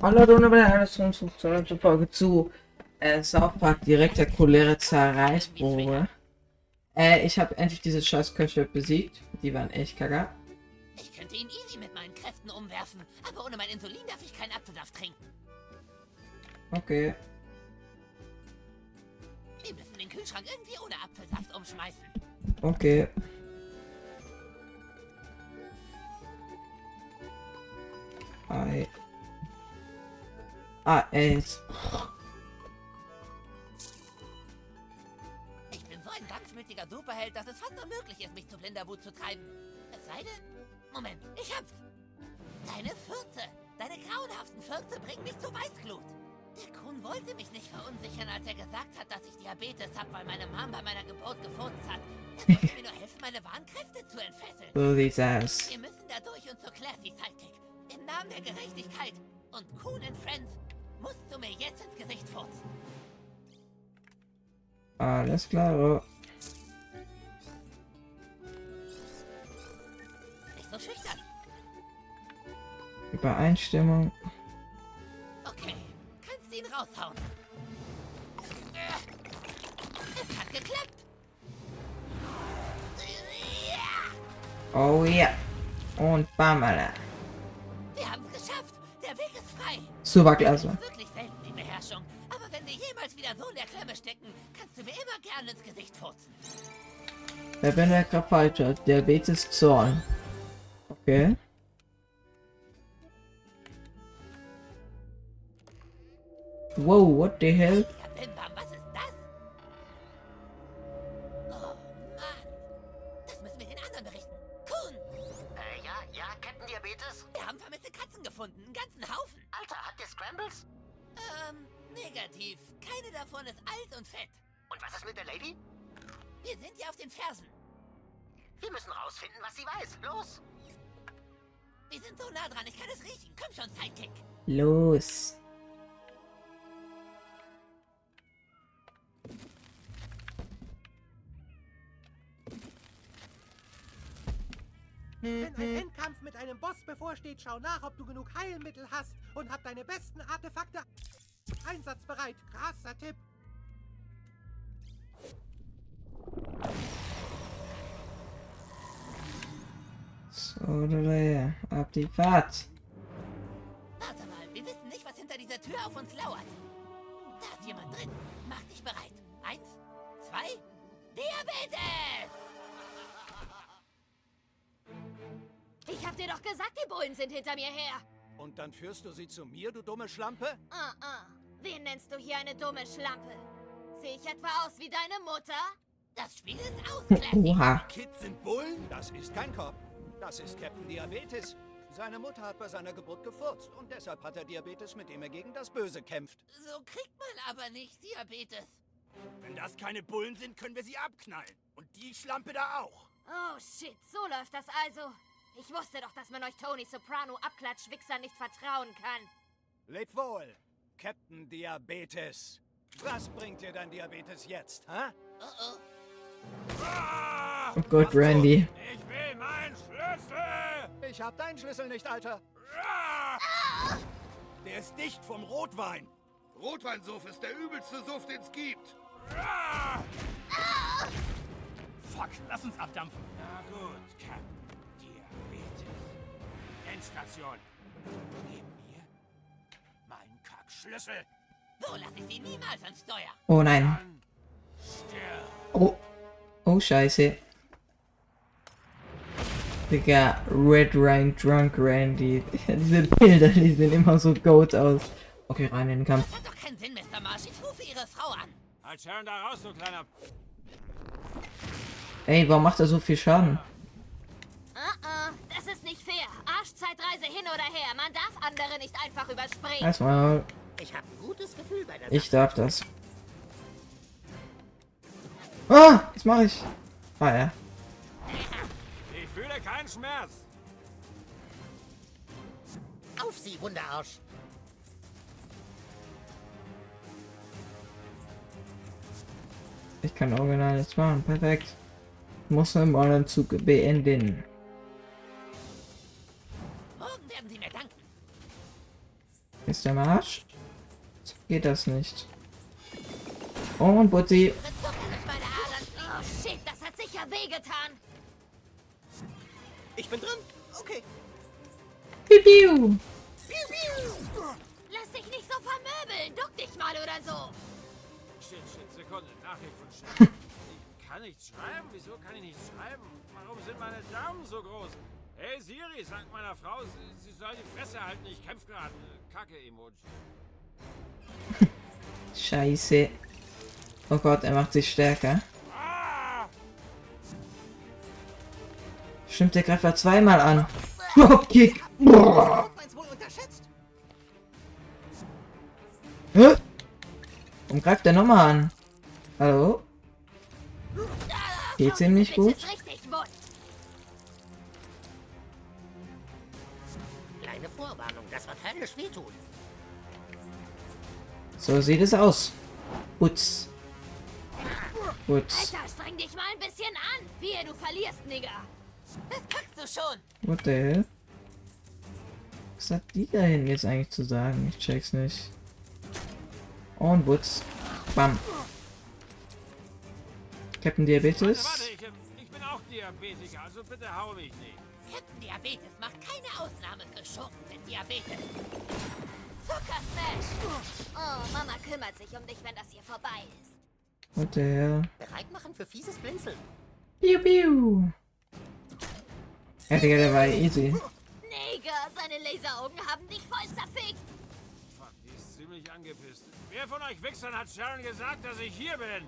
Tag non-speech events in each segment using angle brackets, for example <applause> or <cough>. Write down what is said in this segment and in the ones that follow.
Hallo und zu zur Folge zu äh, South Park direkter cholera Zerreißprobe. Äh, ich habe endlich diese scheiß Köche besiegt. Die waren echt kacke. Ich könnte ihn easy mit meinen Kräften umwerfen, aber ohne mein Insulin darf ich keinen Apfelsaft trinken. Okay. Wir müssen den Kühlschrank irgendwie ohne Apfelsaft umschmeißen. Okay. Ei. Ah, es. Ich bin so ein dampfmütiger Superheld, dass es fast unmöglich ist, mich zu blinder Wut zu treiben. Es sei denn... Moment, ich hab's. Deine Fürze, deine grauenhaften Fürze bringen mich zu Weißglut. Der Kuhn wollte mich nicht verunsichern, als er gesagt hat, dass ich Diabetes hab, weil meine Mom bei meiner Geburt gefurzt hat. Er wollte mir nur helfen, meine Warnkräfte zu entfesseln. So sieht's aus. Wir müssen da durch und zur Classy Sidekick. Im Namen der Gerechtigkeit und Kuhn and Friends musst du mir jetzt ins Gesicht furzen. Alles klar. Nicht so schüchtern. Übereinstimmung. Okay, kannst ihn raushauen. Es hat geklappt. Oh ja. Und Bamala. Ist wirklich selten, die Beherrschung. Aber wenn wir jemals wieder so in der Klemme stecken, kannst du mir immer gerne ins Gesicht furzen. Wer bin der Krafalter? Diabetes Zorn. Okay. Wow, what the hell? Scrambles? Ähm, negativ. Keine davon ist alt und fett. Und was ist mit der Lady? Wir sind ihr auf den Fersen. Wir müssen rausfinden, was sie weiß. Los! Wir sind so nah dran, ich kann es riechen. Komm schon, Sidekick. Los. Wenn ein Endkampf mit einem Boss bevorsteht, schau nach, ob du genug Heilmittel hast und hab deine besten Artefakte einsatzbereit. Krasser Tipp. So, oder ab die Fahrt. Warte mal, wir wissen nicht, was hinter dieser Tür auf uns lauert. Da ist jemand drin. Mach dich bereit. Eins, zwei, Diabetes! Hab dir doch gesagt, die Bullen sind hinter mir her. Und dann führst du sie zu mir, du dumme Schlampe? Ah, ah. Wen nennst du hier eine dumme Schlampe? Sehe ich etwa aus wie deine Mutter? Das Spiel ist aus. Oha. Kids sind Bullen? Das ist kein Cop. Das ist Captain Diabetes. Seine Mutter hat bei seiner Geburt gefurzt und deshalb hat er Diabetes, mit dem er gegen das Böse kämpft. So kriegt man aber nicht Diabetes. Wenn das keine Bullen sind, können wir sie abknallen. Und die Schlampe da auch. Oh shit, so läuft das also. Ich wusste doch, dass man euch Tony Soprano Abklatschwichser nicht vertrauen kann. Leb wohl, Captain Diabetes. Was bringt dir dein Diabetes jetzt, hä? Oh oh. Ah! Oh Gott, Randy. Ich will meinen Schlüssel! Ich hab deinen Schlüssel nicht, Alter. Ah! Der ist dicht vom Rotwein. Rotweinsuff ist der übelste Suff, den es gibt. Ah! Fuck, lass uns abdampfen. Na gut, Cap. Endstation. Gib mir meinen Kackschlüssel. So lasse ich sie niemals ans Steuer. Oh nein. Oh. Oh, scheiße. Digga, Red Ryan Drunk Randy. <laughs> Diese Bilder, die sehen immer so goat aus. Okay, rein in den Kampf. Das hat doch keinen Sinn, Mr. Marsh. Ich rufe Ihre Frau an. Halt Sharon da raus, du kleiner... Ey, warum macht er so viel Schaden? Ah, ah, das ist nicht fair. Arschzeitreise hin oder her. Man darf andere nicht einfach überspringen. Erstmal, Ich habe ein gutes Gefühl bei der ich darf das. Ah, was mache ich? Ah ja. Ich fühle keinen Schmerz. Auf sie, Wunderarsch! Ich kann original nichts machen. Perfekt. Muss mal den Zug beenden. Ist der Marsch? So geht das nicht. Und Butzi. Oh shit, das hat sicher wehgetan. Ich bin drin. Okay. Piu, piu. Lass dich nicht so vermöbeln. Duck dich mal oder so. Shit, shit, Sekunde. Nachricht von Sharon. <laughs> ich kann nichts schreiben? Wieso kann ich nichts schreiben? Warum sind meine Daumen so groß? Hey Siri, sag meiner Frau, sie, sie soll die Fresse halten. Ich kämpf gerade. Kacke-Emoji. <laughs> Scheiße. Oh Gott, er macht sich stärker. Stimmt, der greift er zweimal an. <laughs> Dropkick. Hä? Warum greift der nochmal an? Hallo? Geht's ihm nicht gut? So sieht es aus. Putz. Putz. Alter, streng dich mal ein bisschen an. Wehe, du verlierst, Nigger. Das packst du schon. What the hell? Was hat die da hinten jetzt eigentlich zu sagen? Ich check's nicht. Und Putz. Bam. Captain Diabetes. Warte, warte, ich, ich bin auch Diabetiker, also bitte hau mich nicht. Captain Diabetes macht keine Ausnahme für Schurken mit Diabetes. Zucker Smash. Oh, Mama kümmert sich um dich, wenn das hier vorbei ist. What the hell? Bereit machen für fieses Blinzeln. Piu, piu. Ja, Digga, der war easy. Nigger, seine Laseraugen haben dich voll zerfickt. Fuck, die ist ziemlich angepisst. Wer von euch Wichsern hat Sharon gesagt, dass ich hier bin?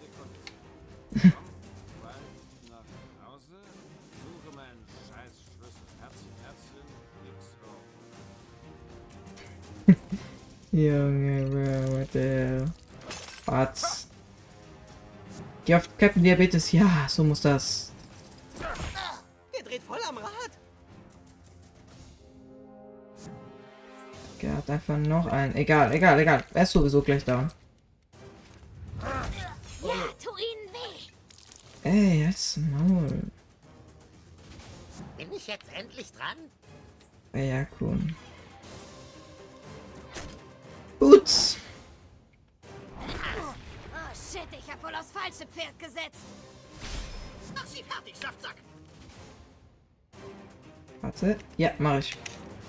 Sekunde. <laughs> Junge, what the hell? Was? Geh auf Captain Diabetes. Ja, so muss das. Der dreht voll am Rad. Er hat einfach noch einen. Egal, egal, egal. Er ist sowieso gleich down. Ja, tu ihnen weh. Ey, jetzt Maul. Bin ich jetzt endlich dran? Ja, cool. Shit, ich hab wohl aufs falsche Pferd gesetzt. Mach sie fertig, Saftsack. Warte. Ja, mach ich.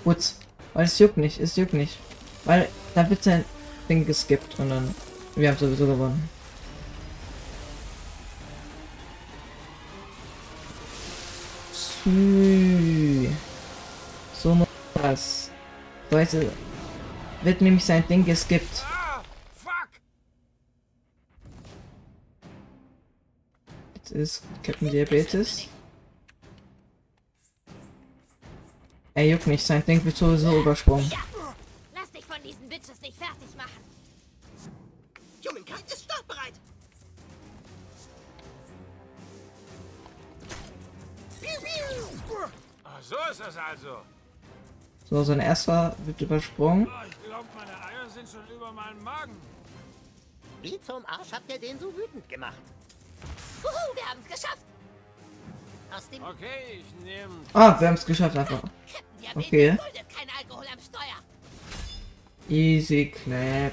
Boots. Weil es juckt nicht, es juckt nicht. Weil da wird sein Ding geskippt und dann. Wir haben sowieso gewonnen. So muss das. So jetzt wird nämlich sein Ding geskippt. Ist Captain Diabetes. Er juckt nicht, sein Ding wird sowieso übersprungen. Lass dich von diesen Bitches nicht fertig machen. Humankind ist startbereit. Ah, so ist das also. So, sein erster wird übersprungen. Oh, ich glaube, meine Eier sind schon über meinen Magen. Wie zum Arsch habt ihr den so wütend gemacht? Wir haben es geschafft. Aus dem Okay, ich nehme. Ah, wir haben es geschafft einfach. Captain Okay. kein Alkohol am Steuer. Easy clap.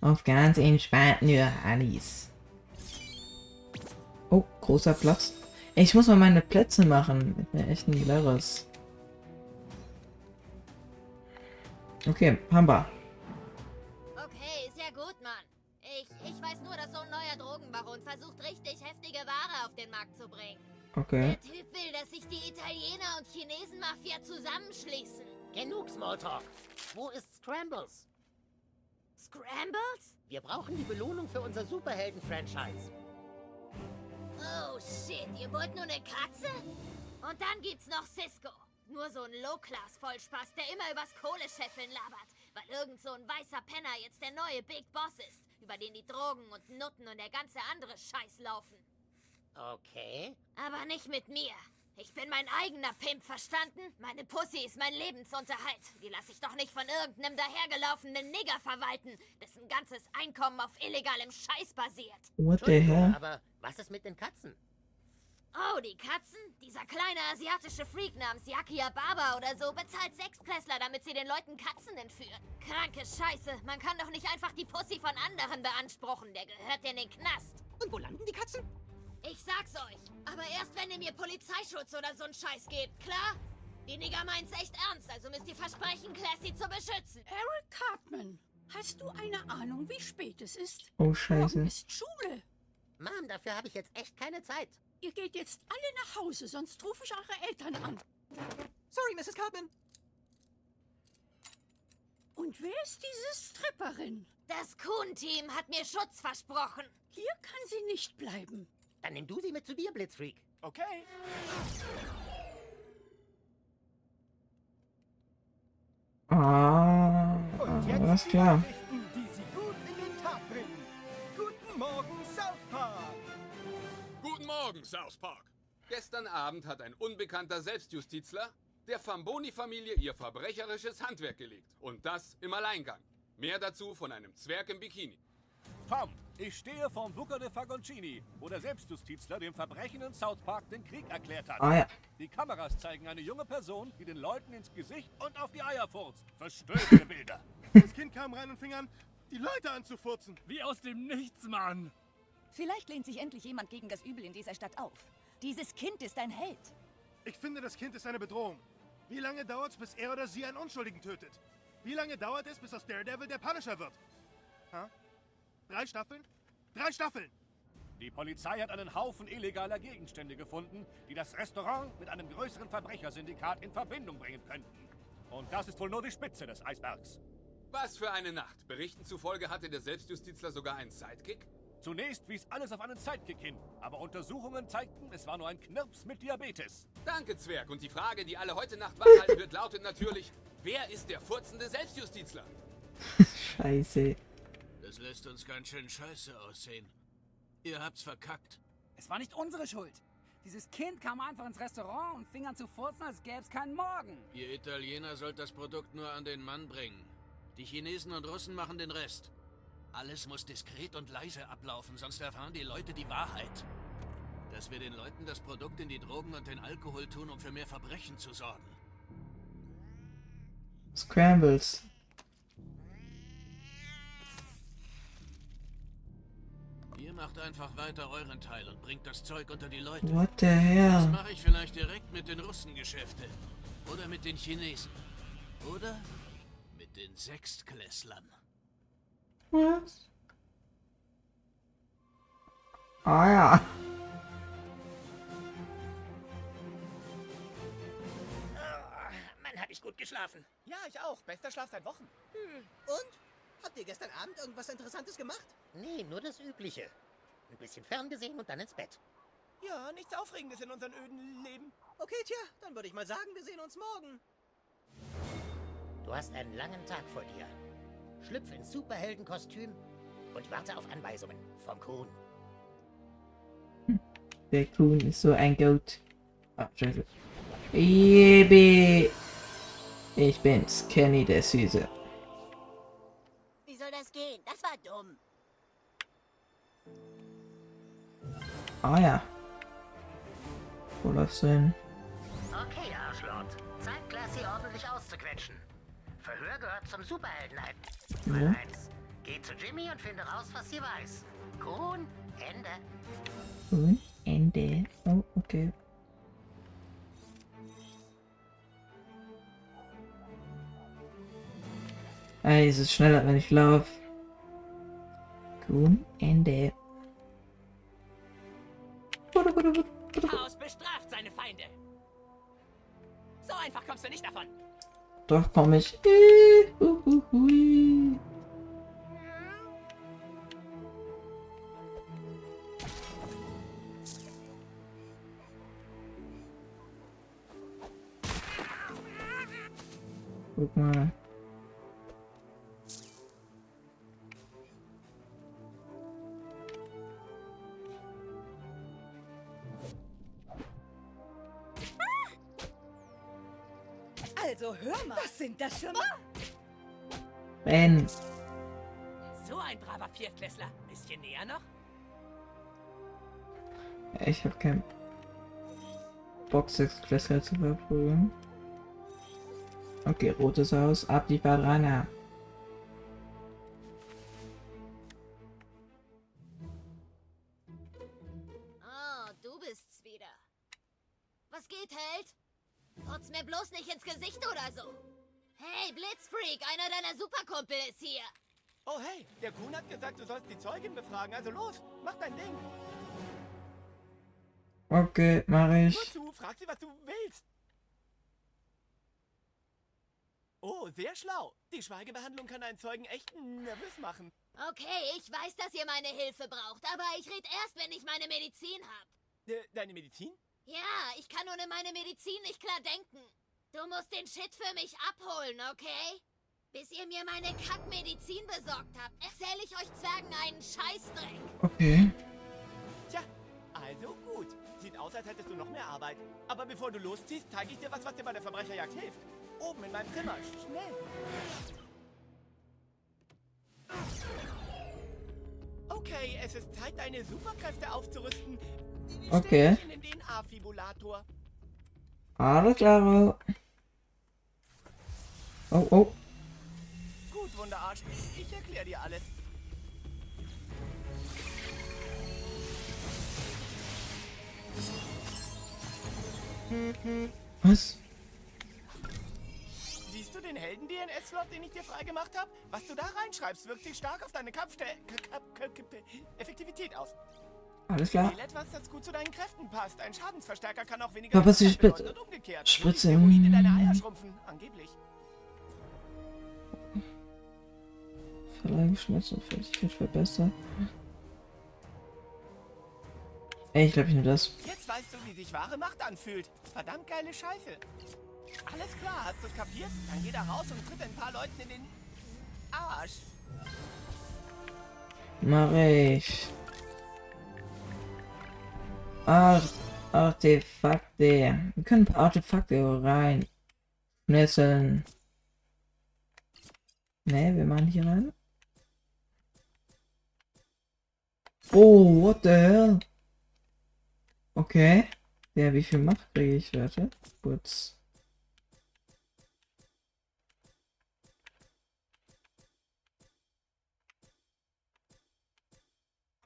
Auf ganz entspannten Johannis. Oh, großer Platz. Ich muss mal meine Plätze machen. Mit mir echt ein Lehrers. Okay, Hamba. Okay. Der Typ will, dass sich die Italiener und Chinesen-Mafia zusammenschließen. Genug Smalltalk. Wo ist Scrambles? Scrambles? Wir brauchen die Belohnung für unser Superhelden-Franchise. Oh shit, ihr wollt nur eine Katze? Und dann gibt's noch Cisco. Nur so ein Low-Class-Vollspaß, der immer übers Kohlescheffeln labert, weil irgend so ein weißer Penner jetzt der neue Big Boss ist, über den die Drogen und Nutten und der ganze andere Scheiß laufen. Okay. Aber nicht mit mir. Ich bin mein eigener Pimp, verstanden? Meine Pussy ist mein Lebensunterhalt. Die lasse ich doch nicht von irgendeinem dahergelaufenen Nigger verwalten, dessen ganzes Einkommen auf illegalem Scheiß basiert. What the hell? aber was ist mit den Katzen? Oh, die Katzen? Dieser kleine asiatische Freak namens Yakia Baba oder so bezahlt Sechsklässler, damit sie den Leuten Katzen entführen. Kranke Scheiße. Man kann doch nicht einfach die Pussy von anderen beanspruchen. Der gehört in den Knast. Und wo landen die Katzen? Ich sag's euch. Aber erst wenn ihr mir Polizeischutz oder so'n Scheiß gebt, klar? Die Nigger meint's echt ernst, also müsst ihr versprechen, Classy zu beschützen. Eric Cartman, hast du eine Ahnung, wie spät es ist? Oh, Morgen scheiße. ist Schule. Mom, dafür habe ich jetzt echt keine Zeit. Ihr geht jetzt alle nach Hause, sonst rufe ich eure Eltern an. Sorry, Mrs. Cartman. Und wer ist diese Stripperin? Das Kuhn-Team hat mir Schutz versprochen. Hier kann sie nicht bleiben. Dann nimm du sie mit zu dir, Blitzfreak. Okay. Ah, alles klar. Nachrichten, die Sie gut in den Tag bringen. Guten Morgen, South Park. Guten Morgen, South Park. Gestern Abend hat ein unbekannter Selbstjustizler der Famboni-Familie ihr verbrecherisches Handwerk gelegt. Und das im Alleingang. Mehr dazu von einem Zwerg im Bikini. Tom, ich stehe vorm Booker de Fagoncini, wo der Selbstjustizler dem Verbrechen in South Park den Krieg erklärt hat. Ah ja. Die Kameras zeigen eine junge Person, die den Leuten ins Gesicht und auf die Eier furzt. Verstörende Bilder. <laughs> Das Kind kam rein und fing an, die Leute anzufurzen. Wie aus dem Nichts, Mann. Vielleicht lehnt sich endlich jemand gegen das Übel in dieser Stadt auf. Dieses Kind ist ein Held. Ich finde, das Kind ist eine Bedrohung. Wie lange dauert es, bis er oder sie einen Unschuldigen tötet? Wie lange dauert es, bis aus Daredevil der Punisher wird? Ha? Drei Staffeln? Drei Staffeln! Die Polizei hat einen Haufen illegaler Gegenstände gefunden, die das Restaurant mit einem größeren Verbrechersyndikat in Verbindung bringen könnten. Und das ist wohl nur die Spitze des Eisbergs. Was für eine Nacht. Berichten zufolge hatte der Selbstjustizler sogar einen Sidekick. Zunächst wies alles auf einen Sidekick hin, aber Untersuchungen zeigten, es war nur ein Knirps mit Diabetes. Danke, Zwerg. Und die Frage, die alle heute Nacht wachhalten wird, lautet natürlich, wer ist der furzende Selbstjustizler? <laughs> Scheiße. Das lässt uns ganz schön scheiße aussehen. Ihr habt's verkackt. Es war nicht unsere Schuld. Dieses Kind kam einfach ins Restaurant und fing an zu furzen, als gäbe es keinen Morgen. Ihr Italiener sollt das Produkt nur an den Mann bringen. Die Chinesen und Russen machen den Rest. Alles muss diskret und leise ablaufen, sonst erfahren die Leute die Wahrheit. Dass wir den Leuten das Produkt in die Drogen und den Alkohol tun, um für mehr Verbrechen zu sorgen. Scrambles. Ihr macht einfach weiter euren Teil und bringt das Zeug unter die Leute. What the Das hell? mache ich vielleicht direkt mit den Russengeschäfte. Oder mit den Chinesen. Oder mit den Sechstklässlern. Was? Ah ja. Ah, Mann, hab ich gut geschlafen. Ja, ich auch. Bester Schlaf seit Wochen. Und? Habt ihr gestern Abend irgendwas Interessantes gemacht? Nee, nur das Übliche. Ein bisschen ferngesehen und dann ins Bett. Ja, nichts Aufregendes in unserem öden Leben. Okay, tja, dann würde ich mal sagen, wir sehen uns morgen. Du hast einen langen Tag vor dir. Schlüpf ins Superheldenkostüm und warte auf Anweisungen vom Kuhn. Der Kuhn ist so ein Goat. Ah, scheiße. Yippie. Ich bin's, Kenny der Süße. Dumm. Ah ja. Wo läufst du hin? Okay, Arschlord. Zeit, Classy ordentlich auszuquetschen. Verhör gehört zum Superheldenheit. Ja. eins. Geh zu Jimmy und finde raus, was sie weiß. Kuhn, Ende. Und Ende. Oh, okay. Ey, es ist schneller, wenn ich laufe. Kuhn, Ende. Chaos bestraft seine Feinde. So einfach kommst du nicht davon. Doch komm ich. Guck mal. Also hör mal. Was sind das für... Ben. So ein braver Viertklässler. Bisschen näher noch? Ich hab kein. Boxexklässler zu verprügeln. Okay, rotes Haus, ab die Verbraucher. Oh, du bist's wieder. Was geht, Held? Furz mir bloß nicht ins Gesicht oder so. Hey, Blitzfreak, einer deiner Superkumpel ist hier. Oh hey, der Kuhn hat gesagt, du sollst die Zeugin befragen. Also los, mach dein Ding. Okay, mach ich. Nur zu, frag sie, was du willst. Oh, sehr schlau. Die Schweigebehandlung kann einen Zeugen echt nervös machen. Okay, ich weiß, dass ihr meine Hilfe braucht, aber ich red erst, wenn ich meine Medizin hab. De deine Medizin? Ja, ich kann ohne meine Medizin nicht klar denken. Du musst den Shit für mich abholen, okay? Bis ihr mir meine Kackmedizin besorgt habt, erzähle ich euch Zwergen einen Scheißdreck. Okay. Tja, also gut. Sieht aus, als hättest du noch mehr Arbeit. Aber bevor du losziehst, zeige ich dir was, was dir bei der Verbrecherjagd hilft. Oben in meinem Zimmer. Schnell. Okay, es ist Zeit, deine Superkräfte aufzurüsten. Okay. Alles klar. Oh, oh. Gut, Wunderarsch. Ich erkläre dir alles. Was? Siehst du den Helden-DNS-Slot, den ich dir freigemacht habe? Was du da reinschreibst, wirkt sich stark auf deine Kampfstelle... Effektivität aus. Alles klar. Etwas, das gut zu deinen Kräften passt. Ein Schadensverstärker kann auch weniger... Bitte- und umgekehrt. Spritze. Heroin in deine Eier schrumpfen, angeblich. Verleihen Schmerz und Festigkeit verbessert. Ey, ich glaube ich nur das. Jetzt weißt du, wie sich wahre Macht anfühlt. Verdammt geile Scheiße. Alles klar, hast du's kapiert? Dann geh da raus und tritt ein paar Leuten in den... Arsch. Mach ich. Art Artefakte. Wir können ein paar Artefakte rein. Schnetzeln. Ne, wir machen hier rein. Oh, what the hell? Okay. Ja, wie viel Macht kriege ich? Warte. Kurz.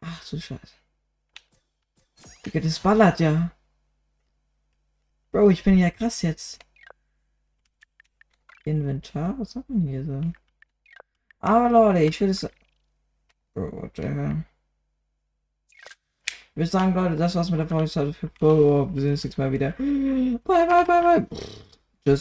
Ach so Scheiße. Digga, das ballert ja. Bro, ich bin ja krass jetzt. Inventar? Was haben wir hier so? Aber Leute, ich will es. Bro, what? Ich würde sagen, Leute, das war's mit der Folge. Wir sehen uns nächstes Mal wieder. <gasps> Bye, bye, bye, bye.